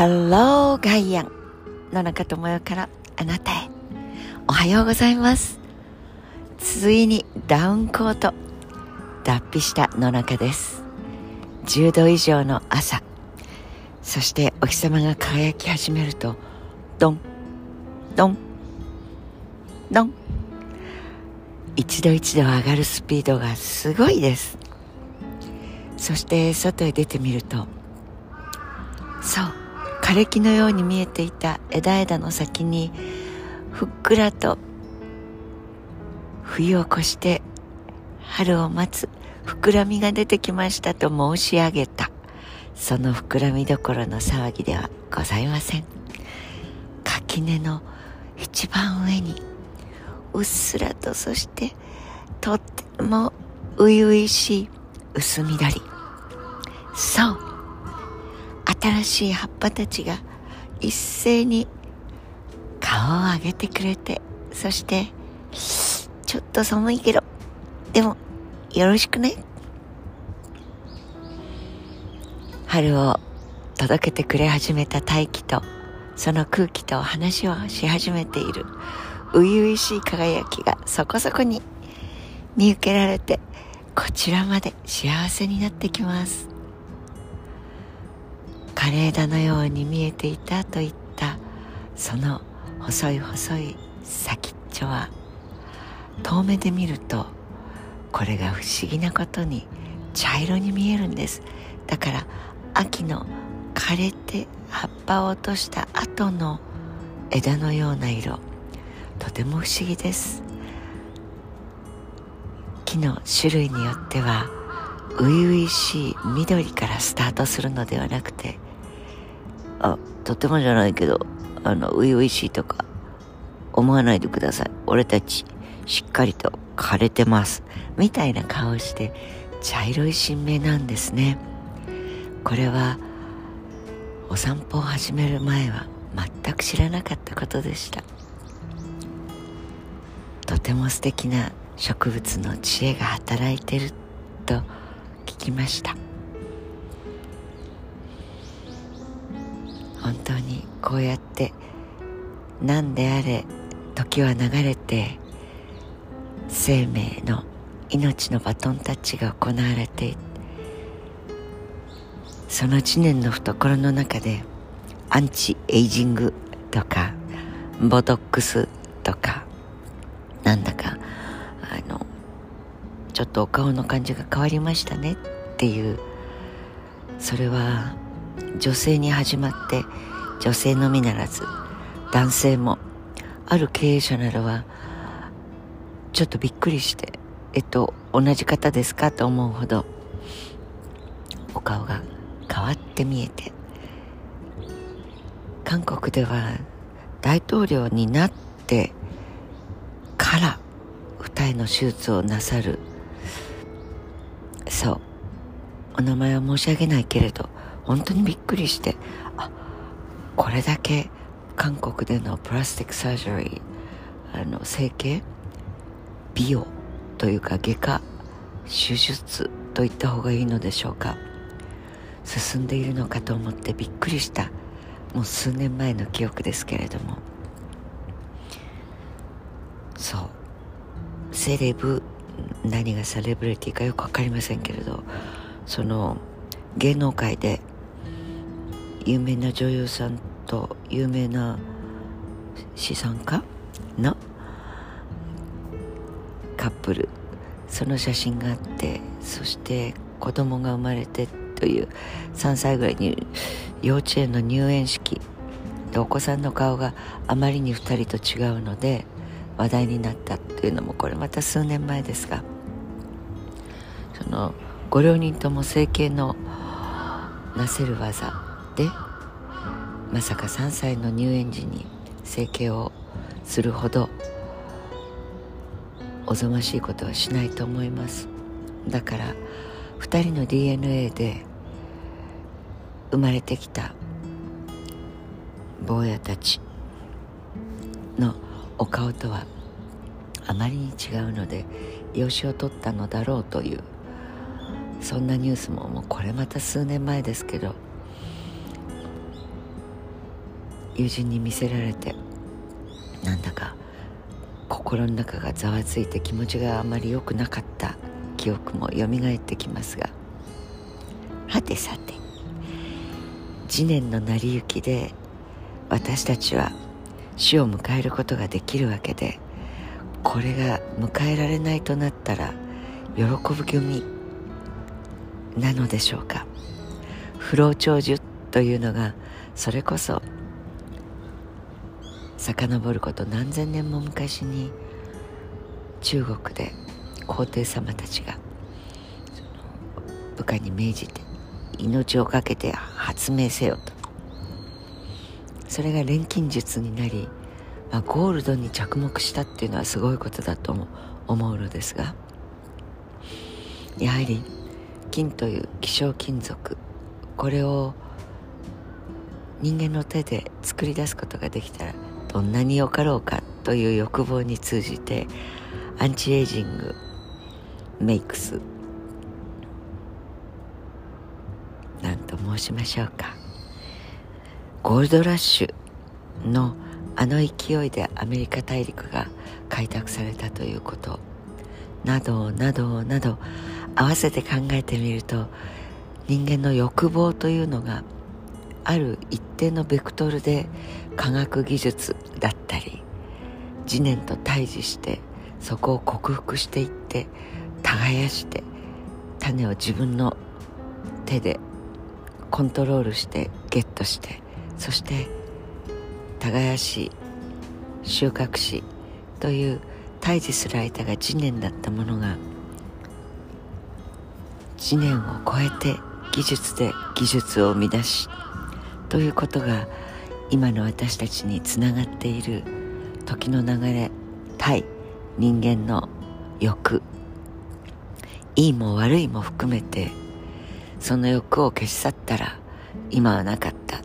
ハローガイアン野中智代からあなたへ。おはようございます。ついにダウンコート脱皮した野中です。10度以上の朝。そしてお日様が輝き始めるとドン。ドン。ドン。一度一度上がるスピードがすごいです。そして外へ出てみるとそう。枯れ木のように見えていた枝枝の先にふっくらと冬を越して春を待つ膨らみが出てきましたと申し上げた。その膨らみどころの騒ぎではございません。垣根の一番上にうっすらとそしてとっても初々しい薄緑。そう。新しい葉っぱたちが一斉に顔を上げてくれてそしてちょっと寒いけどでもよろしくね。春を届けてくれ始めた大気とその空気と話をし始めている初々しい輝きがそこそこに見受けられてこちらまで幸せになってきます。枯れ枝のように見えていたといった。その細い細い先っちょは遠目で見るとこれが不思議なことに茶色に見えるんです。だから秋の枯れて葉っぱを落とした後の枝のような色。とても不思議です。木の種類によっては初々しい緑からスタートするのではなくてあとてもじゃないけどあの初々しいとか思わないでください。俺たちしっかりと枯れてます。みたいな顔して茶色い新芽なんですね。これはお散歩を始める前は全く知らなかったことでした。とても素敵な植物の知恵が働いてると聞きました。本当にこうやって何であれ時は流れて生命の命のバトンタッチが行われてその知念の懐の中でアンチエイジングとかボトックスとかなんだかあのちょっとお顔の感じが変わりましたねっていうそれは女性に始まって女性のみならず男性もある経営者などはちょっとびっくりしてえっと同じ方ですかと思うほどお顔が変わって見えて韓国では大統領になってから二重の手術をなさる。そう。お名前は申し上げないけれど本当にびっくりしてあこれだけ韓国での plastic surgery あの整形美容というか外科手術と言った方がいいのでしょうか。進んでいるのかと思ってびっくりした。もう数年前の記憶ですけれども。そう。セレブ何がセレブリティかよく分かりませんけれどその芸能界で有名な女優さんと有名な資産家？のカップル。その写真があってそして子供が生まれてという3歳ぐらいに幼稚園の入園式。でお子さんの顔があまりに2人と違うので話題になったというのもこれまた数年前ですが。そのご両人とも整形のなせる技でまさか3歳の入園時に整形をするほどおぞましいことはしないと思います。だから2人の DNA で生まれてきた坊やたちのお顔とはあまりに違うので養子を取ったのだろうというそんなニュースももうこれまた数年前ですけど友人に見せられてなんだか心の中がざわついて気持ちがあまり良くなかった記憶もよみがえってきますがはてさて次年の成り行きで私たちは死を迎えることができるわけでこれが迎えられないとなったら喜ぶ組なのでしょうか。不老長寿というのがそれこそ遡ること何千年も昔に中国で皇帝様たちが部下に命じて命を懸けて発明せよと。それが錬金術になり、まあ、ゴールドに着目したっていうのはすごいことだと思うのですがやはり金という希少金属これを人間の手で作り出すことができたらどんなによかろうかという欲望に通じてアンチエイジングメイクスなんと申しましょうか。ゴールドラッシュのあの勢いでアメリカ大陸が開拓されたということなどなどなど合わせて考えてみると人間の欲望というのがある一定のベクトルで科学技術だったり次年と対峙してそこを克服していって耕して種を自分の手でコントロールしてゲットしてそして耕し収穫しという対峙する相手が次年だったものが次年を超えて技術で技術を生み出しということが今の私たちにつながっている時の流れ対人間の欲。いいも悪いも含めてその欲を消し去ったら今はなかった。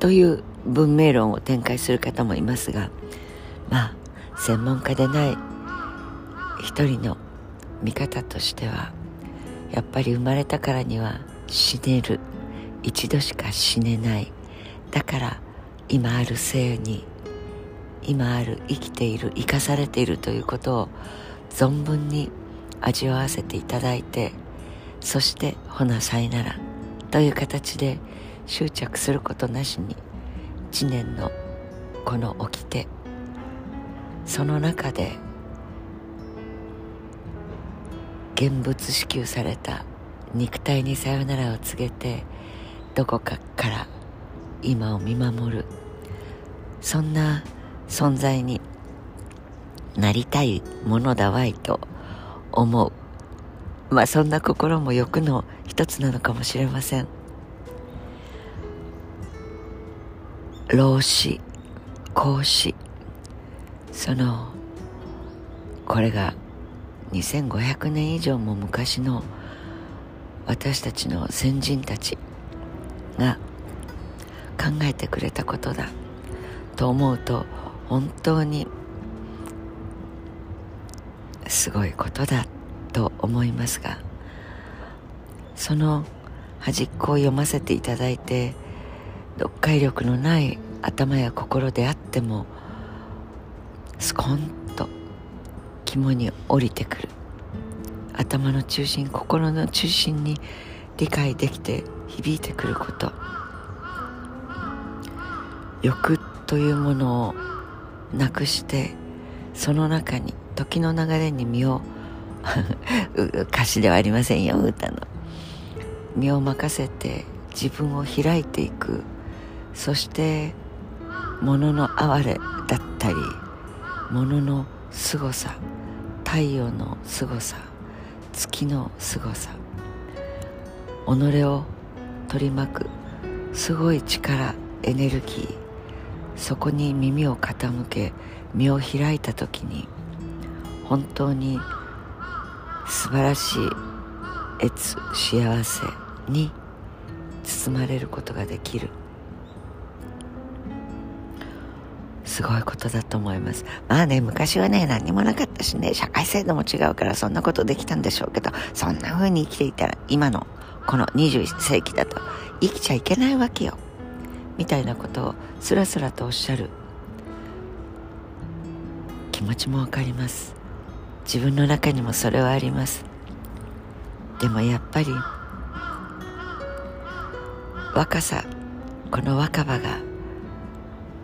という文明論を展開する方もいますがまあ専門家でない一人の見方としてはやっぱり生まれたからには死ねる。一度しか死ねない。だから今ある生に今ある生きている生かされているということを存分に味わわせていただいてそしてほなさいならという形で執着することなしに知念のこの掟その中で現物支給された肉体にさよならを告げてどこかから今を見守る。そんな存在になりたいものだわいと思う。まあそんな心も欲の一つなのかもしれません。老子孔子。そのこれが2500年以上も昔の私たちの先人たちが考えてくれたことだ。と思うと本当にすごいことだと思いますが。その端っこを読ませていただいて読解力のない頭や心であってもスコンと肝に降りてくる。頭の中心心の中心に理解できて響いてくること。欲というものをなくしてその中に時の流れに身を 歌詞ではありませんよ歌の。身を任せて自分を開いていく。そして物の哀れだったり物の凄さ太陽の凄さ月の凄さ己を取り巻くすごい力エネルギーそこに耳を傾け身を開いた時に本当に素晴らしい越幸せに包まれることができる。すごいことだと思います。まあね昔はね何もなかったしね社会制度も違うからそんなことできたんでしょうけどそんな風に生きていたら今のこの21世紀だと生きちゃいけないわけよ。みたいなことをスラスラとおっしゃる。気持ちもわかります。自分の中にもそれはあります。でもやっぱり若さこの若葉が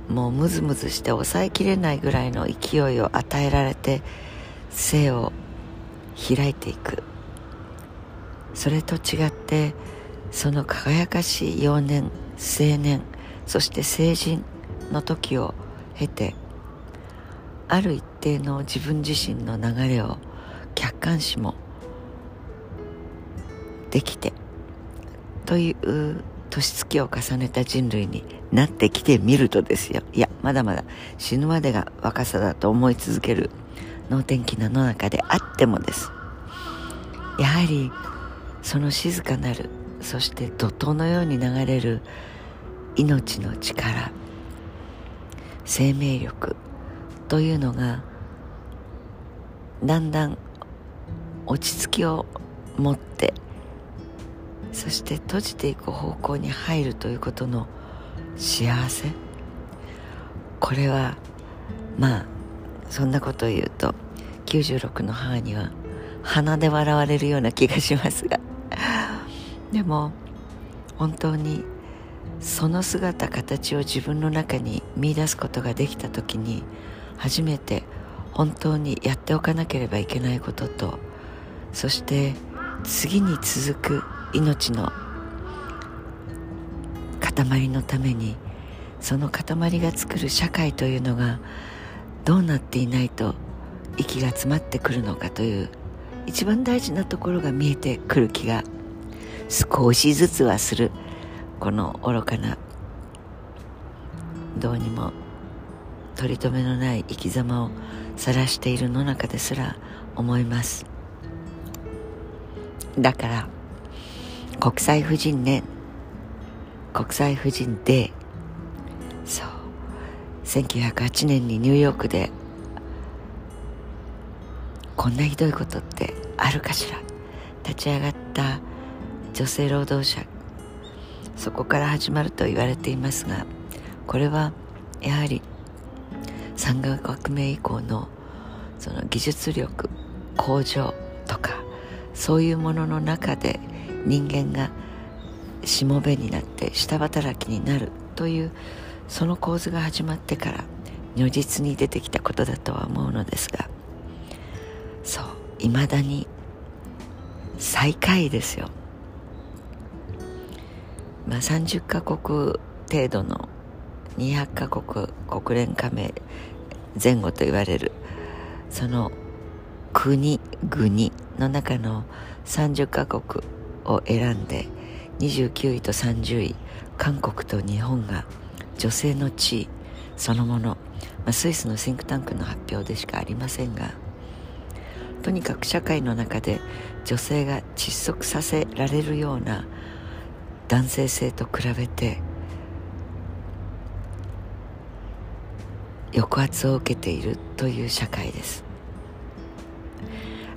もうムズムズして抑えきれないぐらいの勢いを与えられて生を開いていく。それと違ってその輝かしい幼年青年そして成人の時を経てある一定の自分自身の流れを客観視もできてという年月を重ねた人類になってきてみるとですよ。いやまだまだ死ぬまでが若さだと思い続ける能天気なの中であってもです。やはりその静かなるそして怒涛のように流れる命の力生命力というのがだんだん落ち着きを持ってそして閉じていく方向に入るということの幸せ。これはまあそんなことを言うと96の母には鼻で笑われるような気がしますが。でも本当にその姿形を自分の中に見出すことができた時に初めて本当にやっておかなければいけないこととそして次に続く命の塊のためにその塊が作る社会というのがどうなっていないと息が詰まってくるのかという一番大事なところが見えてくる気が少しずつはする。この愚かなどうにも取り留めのない生き様を晒しているの中ですら思います。だから国際婦人年国際婦人デーそう1908年にニューヨークでこんなひどいことってあるかしら。立ち上がった女性労働者そこから始まると言われていますがこれはやはり産業革命以降のその技術力向上とかそういうものの中で人間がしもべになって下働きになるというその構図が始まってから如実に出てきたことだとは思うのですがそういまだに最下位ですよ。まあ30カ国程度の200カ国国連加盟前後と言われるその国国の中の30カ国を選んで29位と30位韓国と日本が女性の地位そのもの、まあ、スイスのシンクタンクの発表でしかありませんがとにかく社会の中で女性が窒息させられるような男性性と比べて抑圧を受けているという社会です。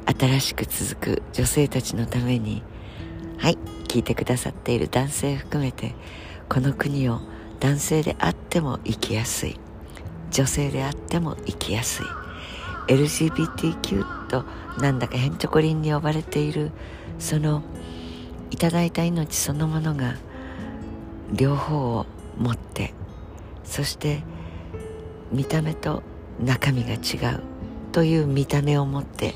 新しく続く女性たちのためにはい聞いてくださっている男性含めてこの国を男性であっても生きやすい。女性であっても生きやすい。LGBTQ となんだかへんちょこりんに呼ばれているそのいただいた命そのものが両方を持ってそして見た目と中身が違うという見た目を持って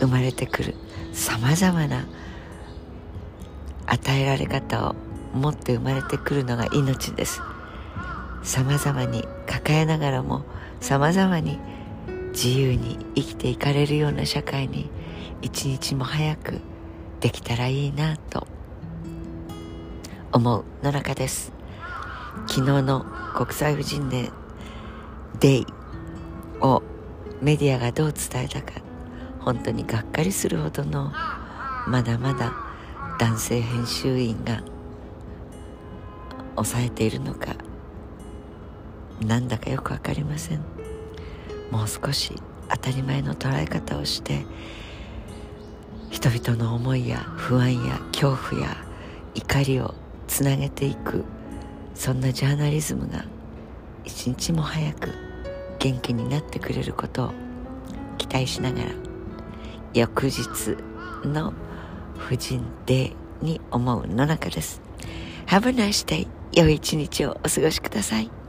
生まれてくるさまざまな与えられ方を持って生まれてくるのが命です。さまざまに抱えながらもさまざまに自由に生きていかれるような社会に一日も早くできたらいいなと思う野中です。昨日の国際婦人デデイをメディアがどう伝えたか本当にがっかりするほどのまだまだ男性編集員が抑えているのかなんだかよく分かりません。もう少し当たり前の捉え方をして人々の思いや不安や恐怖や怒りをつなげていくそんなジャーナリズムが一日も早く元気になってくれることを期待しながら翌日の婦人デーに思う野中です。Have a nice day 良い一日をお過ごしください。